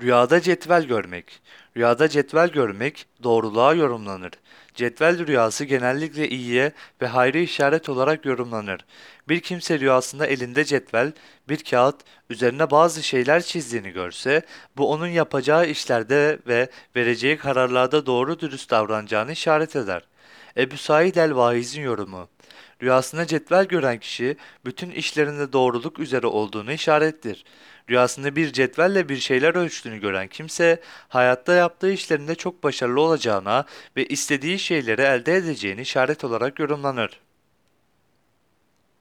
Rüyada cetvel görmek. Rüyada cetvel görmek doğruluğa yorumlanır. Cetvel rüyası genellikle iyiye ve hayra işaret olarak yorumlanır. Bir kimse rüyasında elinde cetvel, bir kağıt, üzerine bazı şeyler çizdiğini görse, bu onun yapacağı işlerde ve vereceği kararlarda doğru dürüst davranacağını işaret eder. Ebu Said el-Vaiz'in yorumu. Rüyasında cetvel gören kişi bütün işlerinde doğruluk üzere olduğunu işarettir. Rüyasında bir cetvelle bir şeyler ölçtüğünü gören kimse hayatta yaptığı işlerinde çok başarılı olacağına ve istediği şeyleri elde edeceğini işaret olarak yorumlanır.